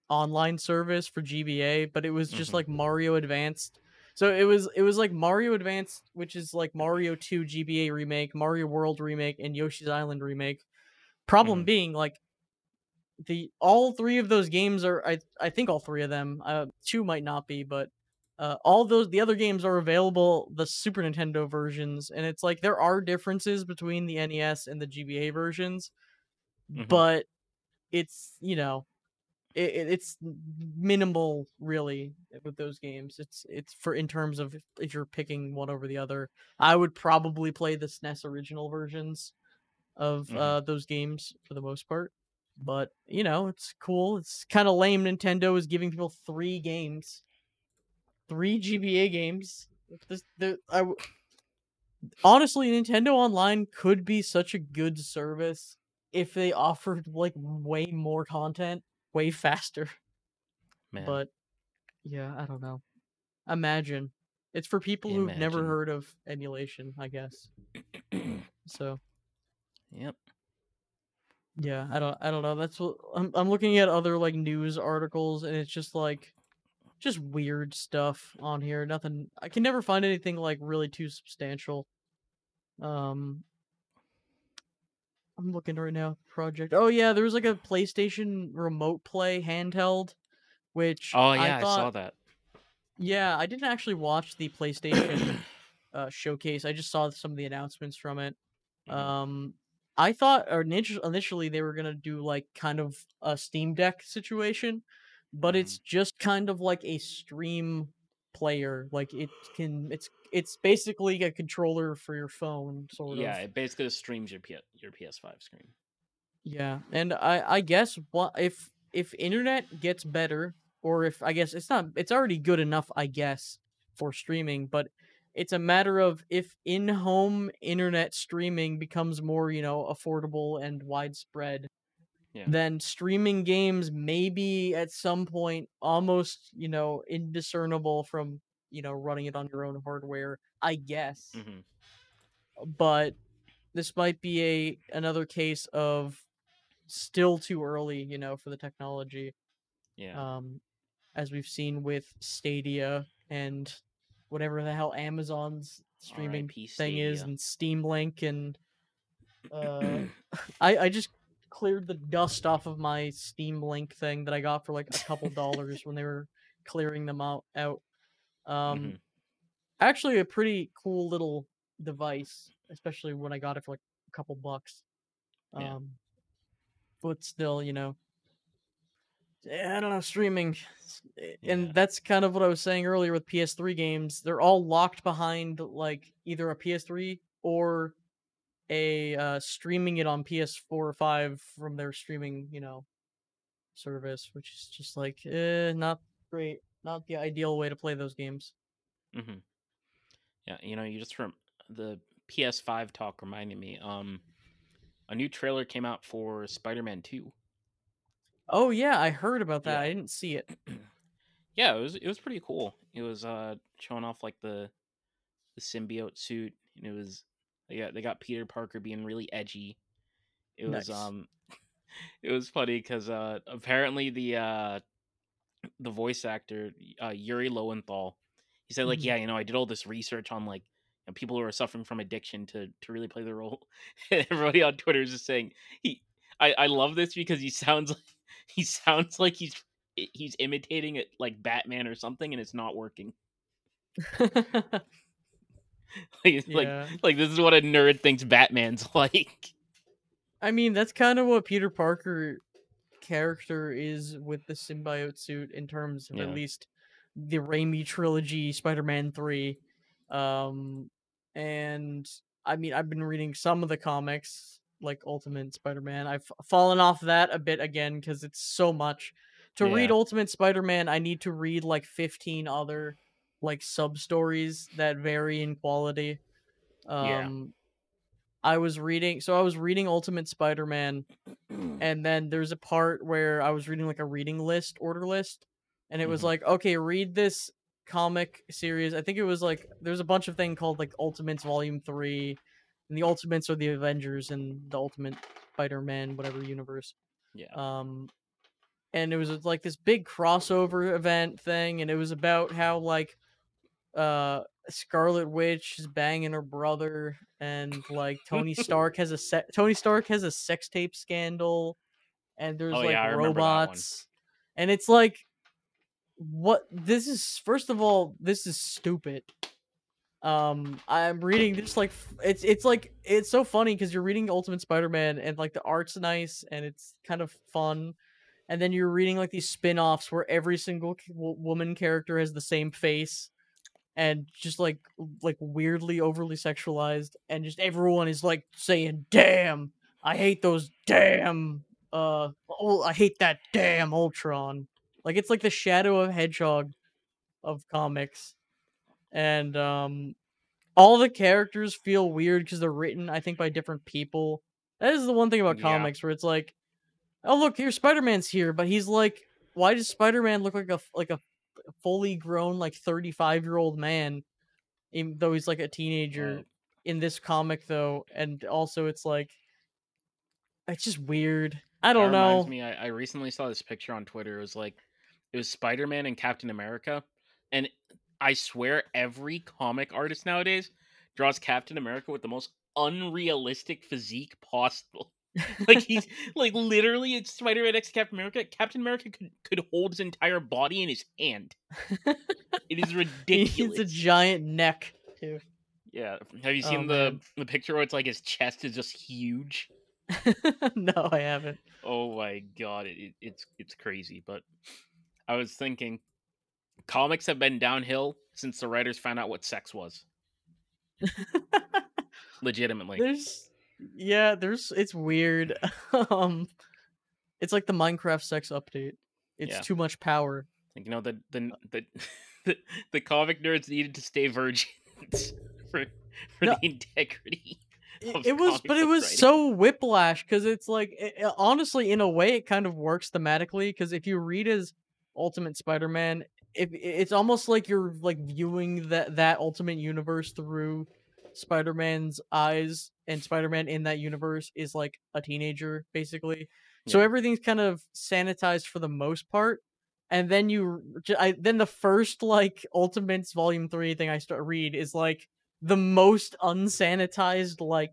online service for GBA, but it was just Mhm. like Mario Advanced. So it was it was like Mario Advance, which is like Mario 2 GBA remake, Mario World remake, and Yoshi's Island remake. Problem Mhm. being like the all three of those games are I I think all three of them. Uh two might not be, but uh all those the other games are available the Super Nintendo versions and it's like there are differences between the NES and the GBA versions, Mhm. but it's, you know, it, it- it's minimal really with those games. It's it's for in terms of if, you're picking one over the other. I would probably play the SNES original versions of Mhm. uh those games for the most part. But you know, it's cool. It's kind of lame. Nintendo is giving people three games, three GBA games. This, the, I w- honestly, Nintendo Online could be such a good service if they offered like way more content, way faster. Man. But yeah, I don't know. Imagine. It's for people who've never heard of emulation, I guess. So yep. yeah, I don't I don't know. That's what I'm I'm looking at other like news articles and it's just like just weird stuff on here. Nothing I can never find anything like really too substantial. Um I'm looking right now. Project. Oh yeah, there was like a PlayStation Remote Play handheld, which Oh yeah, I I, saw that. Yeah, I didn't actually watch the PlayStation uh, showcase. I just saw some of the announcements from it. Mhm. Um, I thought or initially they were gonna do like kind of a Steam Deck situation, but it's Mhm. just kind of like a stream player. Like it can, it's it's basically a controller for your phone, sort yeah, of. Yeah, it basically streams your P- your PS5 screen. Yeah, and I I guess what if if internet gets better, or if I guess it's not, it's already good enough, I guess, for streaming, but it's a matter of if in-home internet streaming becomes more, you know, affordable and widespread, Yeah. then streaming games may be at some point almost, you know, indiscernible from, you know, running it on your own hardware, I guess. hmm But this might be a another case of still too early, you know, for the technology. Yeah. Um, as we've seen with Stadia and whatever the hell Amazon's streaming thing is, and Steam Link, and uh, I I just cleared the dust off of my Steam Link thing that I got for like a couple dollars when they were clearing them out. Out. Um, Mhm. actually, a pretty cool little device, especially when I got it for like a couple bucks. Yeah. Um, but still, you know, eh, I don't know, streaming, eh, and Yeah. that's kind of what I was saying earlier with PS3 games. They're all locked behind like either a PS3 or a uh, streaming it on PS4 or 5 from their streaming, you know, service, which is just like, eh, not great, not the ideal way to play those games. Mm-hmm. Yeah, you know, you just from the PS5 talk reminded me. Um, a new trailer came out for Spider-Man Two. Oh yeah, I heard about that. Yeah. I didn't see it. yeah, it was it was pretty cool. It was uh showing off like the the symbiote suit, and it was they got they got Peter Parker being really edgy. It was Nice. um it was funny because uh apparently the uh the voice actor uh Yuri Lowenthal he said like Mhm. yeah you know I did all this research on like you know, people who are suffering from addiction to to really play the role. And Everybody on Twitter is just saying he I I love this because he sounds like he sounds like he's he's imitating it like Batman or something and it's not working. like, like yeah. like this is what a nerd thinks Batman's like. I mean, that's kind of what Peter Parker character is with the symbiote suit in terms of Yeah. at least the Raimi trilogy, Spider-Man 3. Um and I mean, I've been reading some of the comics like Ultimate Spider-Man. I've fallen off that a bit again cuz it's so much. To read Ultimate Spider-Man, I need to read like 15 other like sub-stories that vary in quality. Yeah. Um I was reading so I was reading Ultimate Spider-Man and then there's a part where I was reading like a reading list, order list, and it was Mhm. like, okay, read this comic series. I think it was like there's a bunch of thing called like Ultimates Volume Three, and the Ultimates are the Avengers and the Ultimate Spider-Man, whatever universe. yeah. Um, and it was like this big crossover event thing, and it was about how like uh Scarlet Witch is banging her brother, and like Tony Stark has a se- Tony Stark has a sex tape scandal, and there's Oh, like yeah, I remember that one. robots, and it's like, what? This is first of all, this is stupid. Um, I'm reading this like it's it's like it's so funny because you're reading Ultimate Spider-Man and like the art's nice and it's kind of fun, and then you're reading like these spin-offs where every single wo- woman character has the same face and just like like weirdly overly sexualized and just everyone is like saying damn i hate those damn uh oh i hate that damn ultron like it's like the shadow of hedgehog of comics and um all the characters feel weird because they're written i think by different people that is the one thing about Yeah. comics where it's like oh look here spider-man's here but he's like why does spider-man look like a like a fully grown like 35 year old man even though he's like a teenager Well, in this comic though and also it's like it's just weird i don't reminds know me. I, I recently saw this picture on Twitter. It was like it was Spider Man and Captain America, and I swear every comic artist nowadays draws Captain America with the most unrealistic physique possible. like he's like literally it's Spider-Man X Captain America. Captain America could, could hold his entire body in his hand. It is ridiculous. needs a giant neck too. yeah. Have you Oh, seen the man. the picture where it's like his chest is just huge? no, I haven't. Oh my god, it, it, it's it's crazy. But I was thinking, comics have been downhill since the writers found out what sex was. Legitimately, There's yeah, there's it's weird. um it's like the Minecraft sex update. It's Yeah. too much power. like, you know the the the the, the comic nerds needed to stay virgins for for No. the integrity. It, was but it was writing. so whiplash cuz it's like it, it- honestly in a way it kind of works thematically cuz if you read as Ultimate Spider-Man, if it's almost like you're like viewing that that Ultimate universe through Spider-Man's eyes and Spider-Man in that universe is like a teenager basically. So everything's kind of sanitized for the most part. And then you I then the first like Ultimates volume 3 thing I start read is like the most unsanitized like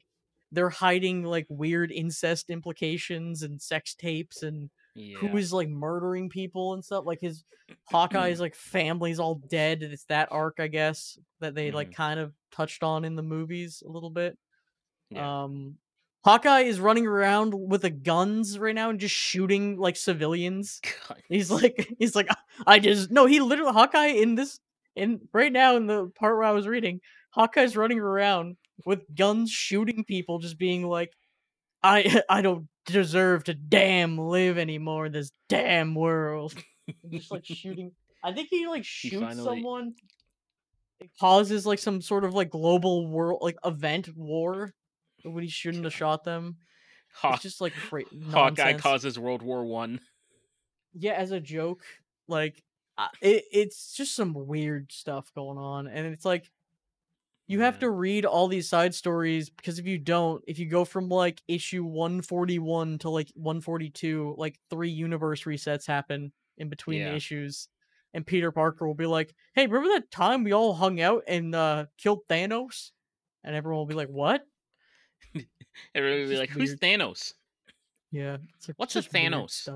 they're hiding like weird incest implications and sex tapes and yeah. who is like murdering people and stuff. Like his Hawkeye's like family's all dead, and it's that arc, I guess, that they like Mhm. kind of touched on in the movies a little bit. Yeah. Um Hawkeye is running around with the guns right now and just shooting like civilians. He's like he's like I just no, he literally Hawkeye in this in right now in the part where I was reading, Hawkeye's running around with guns shooting people just being like I I don't deserve to damn live anymore in this damn world. Just like shooting I think he like shoots finally- someone it causes like some sort of like global world like event war when he shouldn't have shot them. It's just like cra- Hawkeye causes World War One. yeah, as a joke, like uh, it, it's just some weird stuff going on, and it's like you have Yeah. to read all these side stories because if you don't, if you go from like issue one forty one to like one forty two, like three universe resets happen in between Yeah. the issues, and Peter Parker will be like, "Hey, remember that time we all hung out and uh killed Thanos?" And everyone will be like, "What?" everyone will be like, "Who's weird. Thanos?" Yeah. Like What's a Thanos?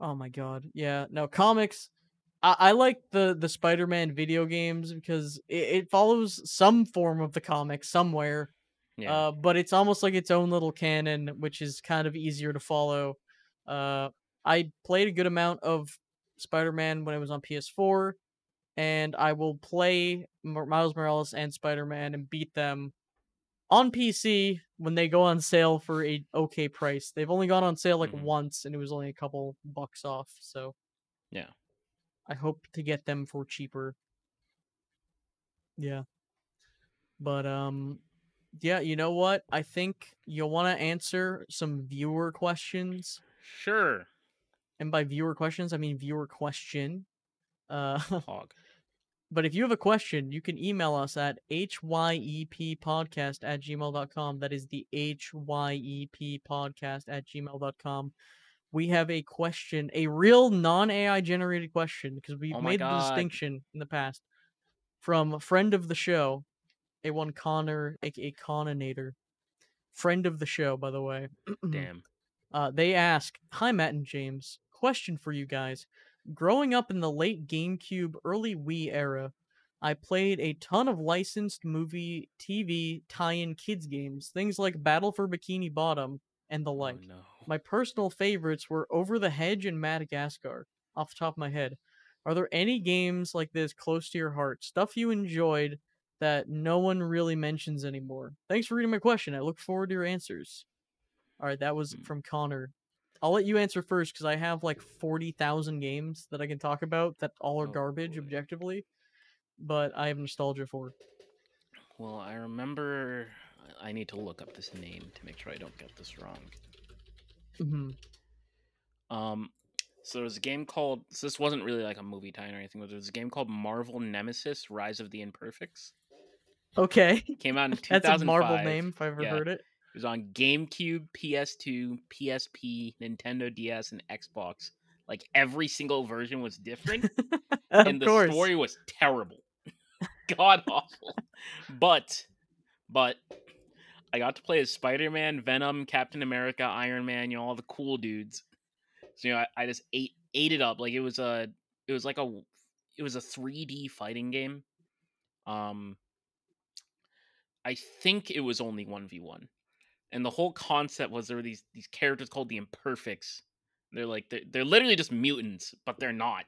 Oh my god. Yeah. No comics. I, I like the the Spider-Man video games because it, it follows some form of the comic somewhere. Yeah. Uh, but it's almost like its own little canon, which is kind of easier to follow. Uh, I played a good amount of Spider-Man when it was on PS4, and I will play Miles Morales and Spider-Man and beat them on PC when they go on sale for a okay price. They've only gone on sale like Mhm. once, and it was only a couple bucks off. So Yeah. I hope to get them for cheaper. Yeah. But um yeah, you know what? I think you'll want to answer some viewer questions. Sure. And by viewer questions, I mean viewer question. Uh Hog. But if you have a question, you can email us at hyeppodcast at gmail.com. That is the hyep podcast at gmail.com. We have a question, a real non AI generated question, because we've Oh made the distinction in the past from a friend of the show, a one Connor, aka Coninator. Friend of the show, by the way. Damn. Uh, they ask, "Hi Matt and James. Question for you guys. Growing up in the late GameCube, early Wii era, I played a ton of licensed movie, TV, tie-in kids games, things like Battle for Bikini Bottom and the like. oh no. My personal favorites were Over the Hedge and Madagascar, off the top of my head. Are there any games like this close to your heart? Stuff you enjoyed that no one really mentions anymore? Thanks for reading my question. I look forward to your answers. All right, that was Hmm. from Connor. I'll let you answer first because I have like 40,000 games that I can talk about that all are Oh, garbage boy. objectively, but I have nostalgia for. Well, I remember. I- need to look up this name to make sure I don't get this wrong. hmm Um, so there was a game called. So this wasn't really like a movie tie or anything, but there was a game called Marvel Nemesis: Rise of the Imperfects. Okay. Came out in That's a Marvel name if I've ever Yeah. heard it. It was on GameCube, PS2, PSP, Nintendo DS, and Xbox. Like every single version was different, and the course. story was terrible, god awful. But, but I got to play as Spider Man, Venom, Captain America, Iron Man. You know all the cool dudes. So you know, I, I just ate ate it up like it was a it was like a it was a 3D fighting game. Um, I think it was only one v one, and the whole concept was there were these these characters called the Imperfects. They're like they're, they're literally just mutants, but they're not.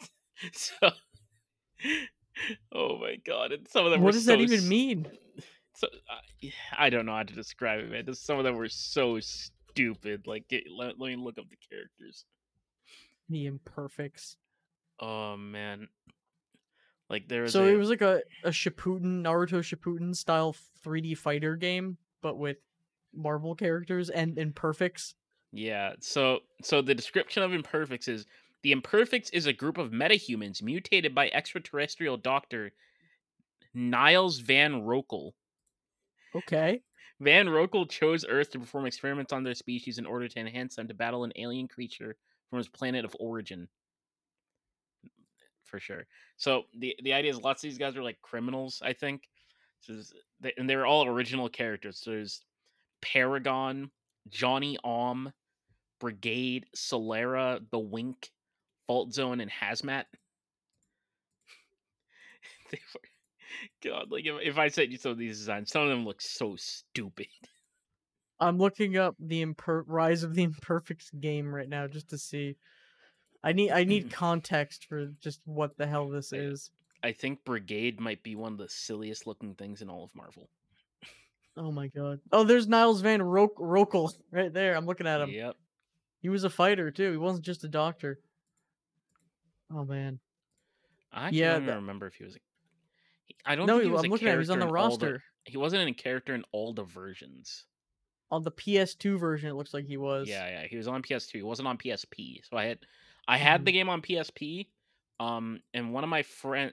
so, oh my god! And some of them. What were does so that even mean? So I I don't know how to describe it, man. Some of them were so stupid. Like, get, let, let me look up the characters. The imperfects. Oh man, like there was So a, it was like a, a Shippuden, Naruto Shippuden style 3D fighter game, but with Marvel characters and imperfects. Yeah. So so the description of imperfects is the imperfects is a group of metahumans mutated by extraterrestrial doctor Niles Van Roekel. Okay. Van Rokel chose Earth to perform experiments on their species in order to enhance them to battle an alien creature from his planet of origin. For sure. So the the idea is lots of these guys are like criminals, I think. So they, and they were all original characters. So there's Paragon, Johnny Ohm, Brigade, Solara, The Wink, Fault Zone, and Hazmat. they were, God, like if, if I said you some of these designs, some of them look so stupid. I'm looking up the imper- Rise of the Imperfects game right now just to see. I need I need context for just what the hell this is. I think Brigade might be one of the silliest looking things in all of Marvel. Oh my god. Oh, there's Niles Van Ro- Roekel right there. I'm looking at him. Yep. He was a fighter too. He wasn't just a doctor. Oh man. I Yeah, can't even that- remember if he was a. I don't No, think he, was I'm looking at him. He's on the character in all roster. He wasn't in a character in all the versions. On the PS2 version, it looks like he was. Yeah, yeah, he was on PS2. He wasn't on PSP. So I had, I had Mhm. the game on PSP. Um, and one of my friend,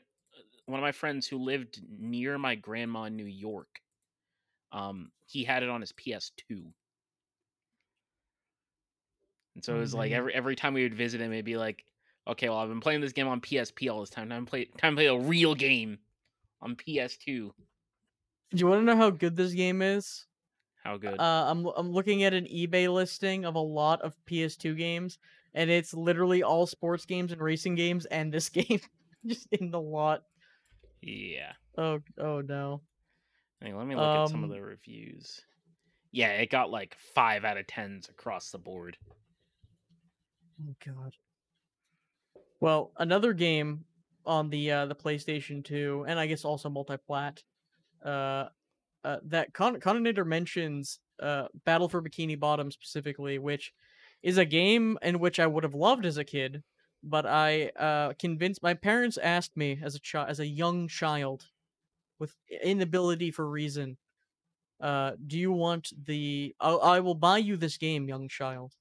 one of my friends who lived near my grandma in New York, um, he had it on his PS2. And so it was like every every time we would visit him, it'd be like, okay, well, I've been playing this game on PSP all this time. Time to play, time to play a real game on PS2. Do you want to know how good this game is? How good? Uh, I'm I'm looking at an eBay listing of a lot of PS2 games, and it's literally all sports games and racing games, and this game just in the lot. Yeah. Oh oh no. Hey, let me look at some of Um, the reviews. Yeah, it got like five out of tens across the board. Oh god. Well, another game on the uh, the PlayStation 2, and I guess also multi-plat, uh, uh, that Con- Conator mentions uh, Battle for Bikini Bottom specifically, which is a game in which I would have loved as a kid, but I uh, convinced my parents asked me as a child, as a young child, with inability for reason, uh, do you want the? I I will buy you this game, young child,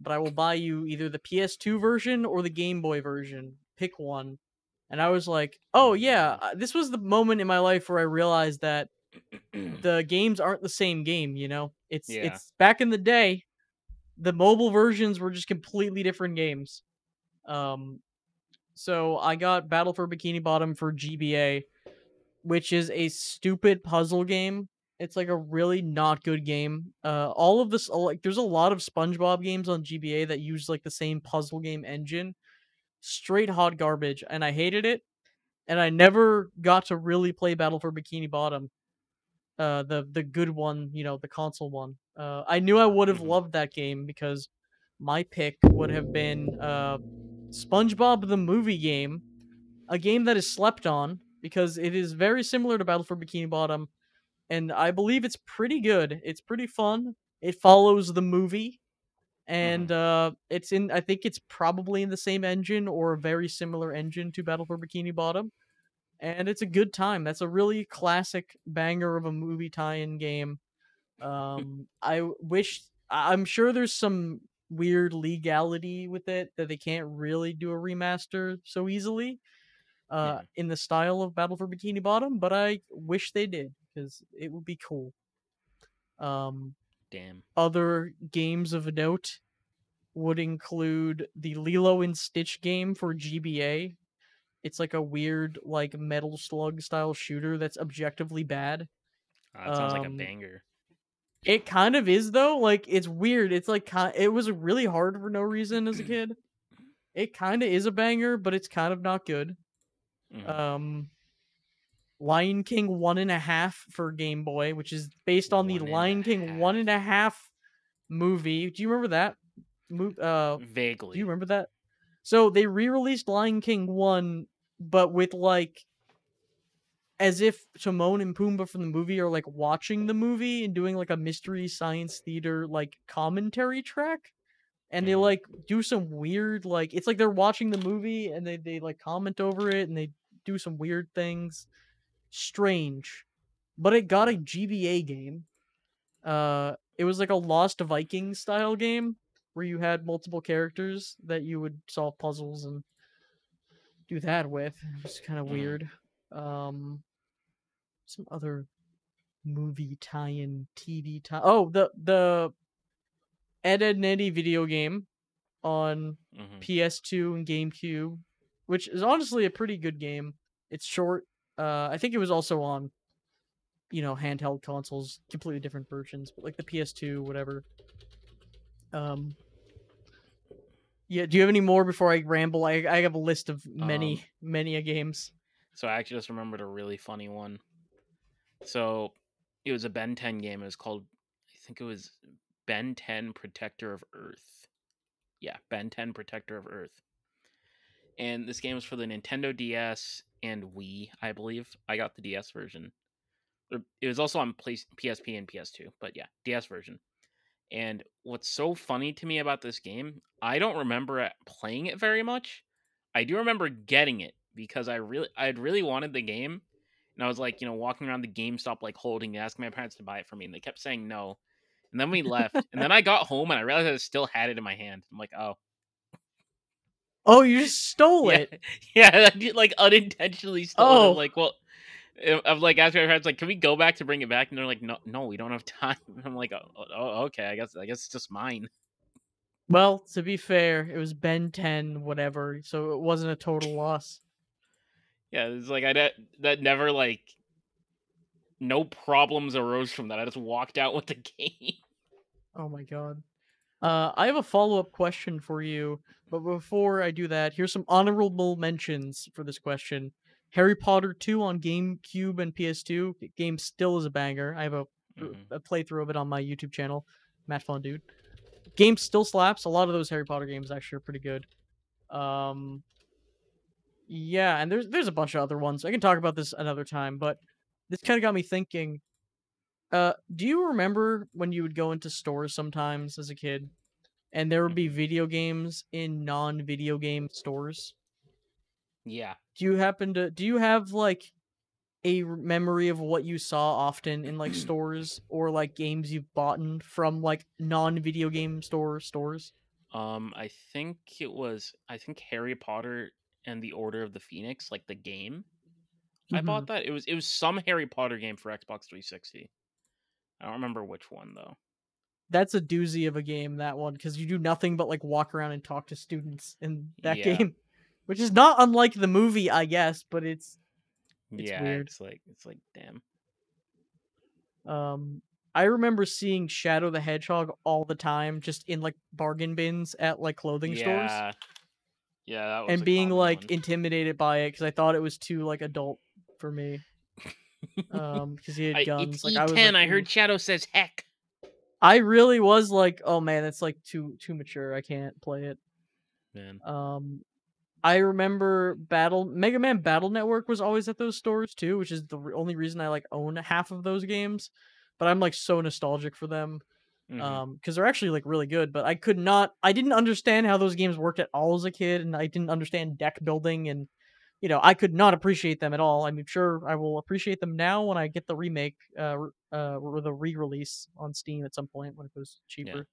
but I will buy you either the PS2 version or the Game Boy version. Pick one. And I was like, oh yeah, this was the moment in my life where I realized that the games aren't the same game, you know? It's Yeah. it's back in the day, the mobile versions were just completely different games. Um so I got Battle for Bikini Bottom for GBA, which is a stupid puzzle game. It's like a really not good game. Uh all of this like there's a lot of SpongeBob games on GBA that use like the same puzzle game engine. Straight hot garbage and I hated it. And I never got to really play Battle for Bikini Bottom uh the the good one you know the console one uh i knew i would have Mhm. loved that game because my pick would have been uh spongebob the movie game a game that is slept on because it is very similar to battle for bikini bottom and i believe it's pretty good it's pretty fun it follows the movie and uh it's in i think it's probably in the same engine or a very similar engine to battle for bikini bottom and it's a good time. That's a really classic banger of a movie tie-in game. Um, I wish I'm sure there's some weird legality with it that they can't really do a remaster so easily, uh, Yeah. in the style of Battle for Bikini Bottom. But I wish they did because it would be cool. Um, Damn. other games of note would include the Lilo and Stitch game for GBA. It's like a weird, like Metal Slug style shooter that's objectively bad. Uh, that sounds like a Um, banger. It kind of is though. Like it's weird. It's like it was really hard for no reason as a kid. It kind of is a banger, but it's kind of not good. Mhm. Um, Lion King one and a half for Game Boy, which is based on the One a Lion King one and a half movie. Do you remember that? Mo- uh, Vaguely. do you remember that? So they re-released Lion King one, but with like as if Timon and Pumbaa from the movie are like watching the movie and doing like a mystery science theater like commentary track. And they Mhm. like do some weird like it's like they're watching the movie and they, they like comment over it and they do some weird things. Strange. But it got a GBA game. Uh it was like a Lost Viking style game where you had multiple characters that you would solve puzzles and do that with. It's kind of Mhm. weird. Um, some other movie tie-in, TV tie. Oh, the the Ed Ed Eddie video game on Mhm. PS2 and GameCube, which is honestly a pretty good game. It's short. Uh, I think it was also on, you know, handheld consoles, completely different versions, but like the PS2, whatever. Um. Yeah. Do you have any more before I ramble? I I have a list of many Um, many a games. So I actually just remembered a really funny one. So it was a Ben 10 game. It was called, I think it was Ben 10 Protector of Earth. Yeah, Ben 10 Protector of Earth. And this game was for the Nintendo DS and Wii, I believe. I got the DS version. It was also on PSP and PS2, but yeah, DS version. And what's so funny to me about this game, I don't remember playing it very much. I do remember getting it because I really I'd really wanted the game. And I was like, you know, walking around the GameStop like holding it, asking my parents to buy it for me, and they kept saying no. And then we left. and then I got home and I realized I still had it in my hand. I'm like, oh. Oh, you just stole yeah, it. yeah, I did, like unintentionally stole it. Oh. I'm like, well, I'm like asking my parents, like, can we go back to bring it back? And they're like, no, no, we don't have time. I'm like, oh, oh, oh okay, I guess, I guess it's just mine. Well, to be fair, it was Ben 10, whatever, so it wasn't a total loss. Yeah, it's like I that that never like no problems arose from that. I just walked out with the game. Oh my god. Uh, I have a follow up question for you, but before I do that, here's some honorable mentions for this question. Harry Potter 2 on GameCube and PS2. The game still is a banger. I have a, Mhm. a playthrough of it on my YouTube channel, Matt Fun Dude. Game still slaps. A lot of those Harry Potter games actually are pretty good. Um, yeah, and there's there's a bunch of other ones. I can talk about this another time, but this kind of got me thinking. Uh, do you remember when you would go into stores sometimes as a kid, and there would be video games in non-video game stores? Yeah. Do you happen to do you have like a memory of what you saw often in like stores or like games you've bought from like non-video game store stores? Um, I think it was I think Harry Potter and the Order of the Phoenix, like the game. I Mhm. bought that. It was it was some Harry Potter game for Xbox 360. I don't remember which one though. That's a doozy of a game, that one, because you do nothing but like walk around and talk to students in that Yeah. game, which is not unlike the movie, I guess, but it's It's yeah, weird. it's like it's like damn. um. I remember seeing Shadow the Hedgehog all the time, just in like bargain bins at like clothing stores, Yeah. Yeah, that was and being like one. intimidated by it because I thought it was too like adult for me. Um, because he had guns. like I was E10. like, I heard Shadow says heck. I really was like, oh man, that's like too too mature. I can't play it. Man. Um, I remember Battle Mega Man Battle Network was always at those stores too, which is the only reason I like own half of those games. But I'm like so nostalgic for them, Mhm. um, because they're actually like really good. But I could not, I didn't understand how those games worked at all as a kid, and I didn't understand deck building, and you know, I could not appreciate them at all. I'm sure I will appreciate them now when I get the remake, uh, uh, or the re-release on Steam at some point when it goes cheaper.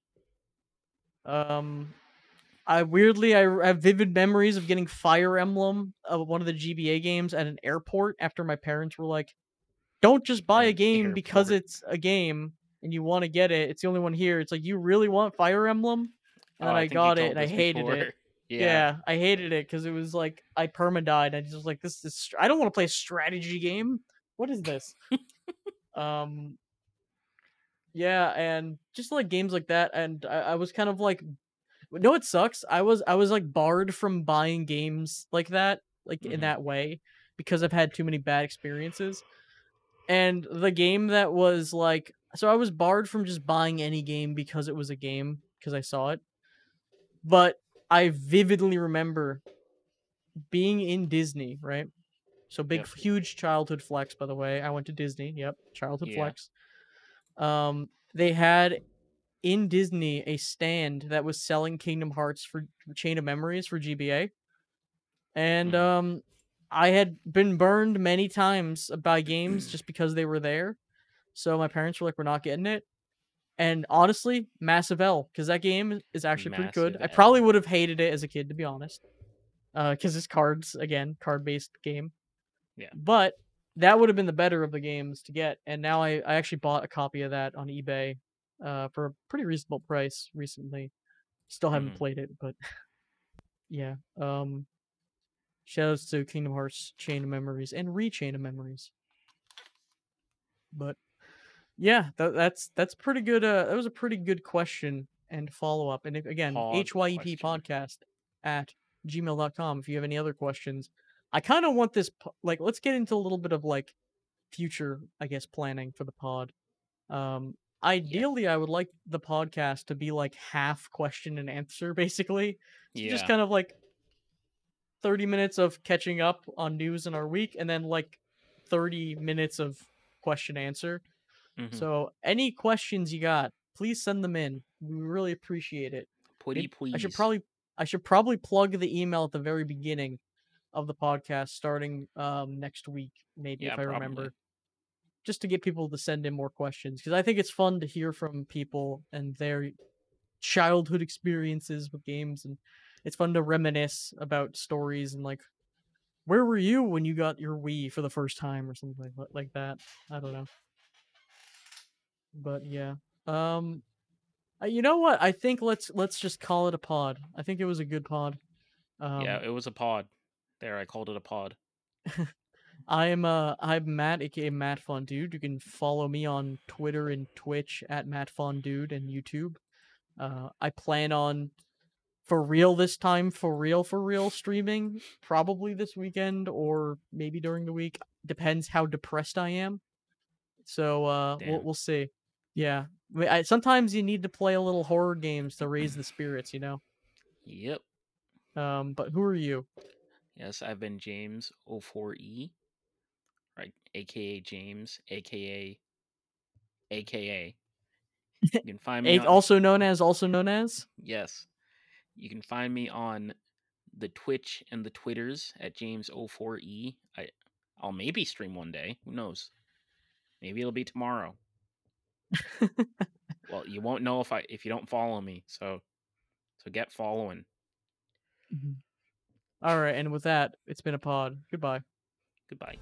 Um, I weirdly I have vivid memories of getting Fire Emblem, uh, one of the GBA games, at an airport after my parents were like, "Don't just buy a game because it's a game and you want to get it. It's the only one here." It's like you really want Fire Emblem, and Oh, then I, think got it and I hated before. it. Yeah. Yeah. I hated it because it was like I perma died. I just was like, "This is I don't want to play a strategy game. What is this?" Um, yeah, and just like games like that, and I, I was kind of like, no, it sucks. I was I was like barred from buying games like that, like in Mhm. that way, because I've had too many bad experiences. And the game that was like, so I was barred from just buying any game because it was a game because I saw it. But I vividly remember being in Disney, right? So big, Yep. huge childhood flex, by the way. I went to Disney. Yep, childhood Yeah. flex. Um, they had in Disney a stand that was selling Kingdom Hearts for Chain of Memories for GBA, and Mhm. um, I had been burned many times by games just because they were there. So my parents were like, "We're not getting it." And honestly, massive L because that game is actually pretty good. Massive I probably would have hated it as a kid, to be honest, because it's cards again, card based game. Yeah. But that would have been the better of the games to get. And now I, I actually bought a copy of that on eBay uh, for a pretty reasonable price recently. Still haven't Mhm. played it, but yeah. Um, shoutouts to Kingdom Hearts Chain of Memories and Rechain of Memories. But yeah, tha that's that's pretty good. Uh, that was a pretty good question and follow up. And again, Pod HYEP podcast at gmail.com if you have any other questions. I kind of want this, po- like, let's get into a little bit of like future, I guess, planning for the pod. Um, ideally, I would like the podcast to be like half question and answer, basically. So just kind of like 30 minutes of catching up on news in our week and then like 30 minutes of question answer. Mhm. So any questions you got, please send them in. We really appreciate it. Pretty please. I should probably I should probably plug the email at the very beginning of the podcast starting um next week, maybe Yeah, if I probably. remember. Just to get people to send in more questions because I think it's fun to hear from people and their childhood experiences with games and it's fun to reminisce about stories and like where were you when you got your Wii for the first time or something like, like that. I don't know. But yeah. Um uh, you know what? I think let's let's just call it a pod. I think it was a good pod. Um yeah, it was a pod. There, I called it a pod. I am uh I'm Matt, aka Matt Fun Dude. You can follow me on Twitter and Twitch at Matt Fun Dude and YouTube. Uh, I plan on for real this time, for real, for real streaming probably this weekend or maybe during the week. Depends how depressed I am. So uh, we'll we'll see. Yeah, I mean, I, sometimes you need to play a little horror games to raise the spirits, you know. Yep. Um, but who are you? Yes, I've been James O4E, right? AKA James, AKA, AKA. You can find me on, also known as, also known as. yes, you can find me on the Twitch and the Twitters at James O4E. I, I'll maybe stream one day. Who knows? Maybe it'll be tomorrow. Well, you won't know if I if you don't follow me. So, so get following. Mm-hmm. All right, and with that, it's been a pod. Goodbye. Goodbye.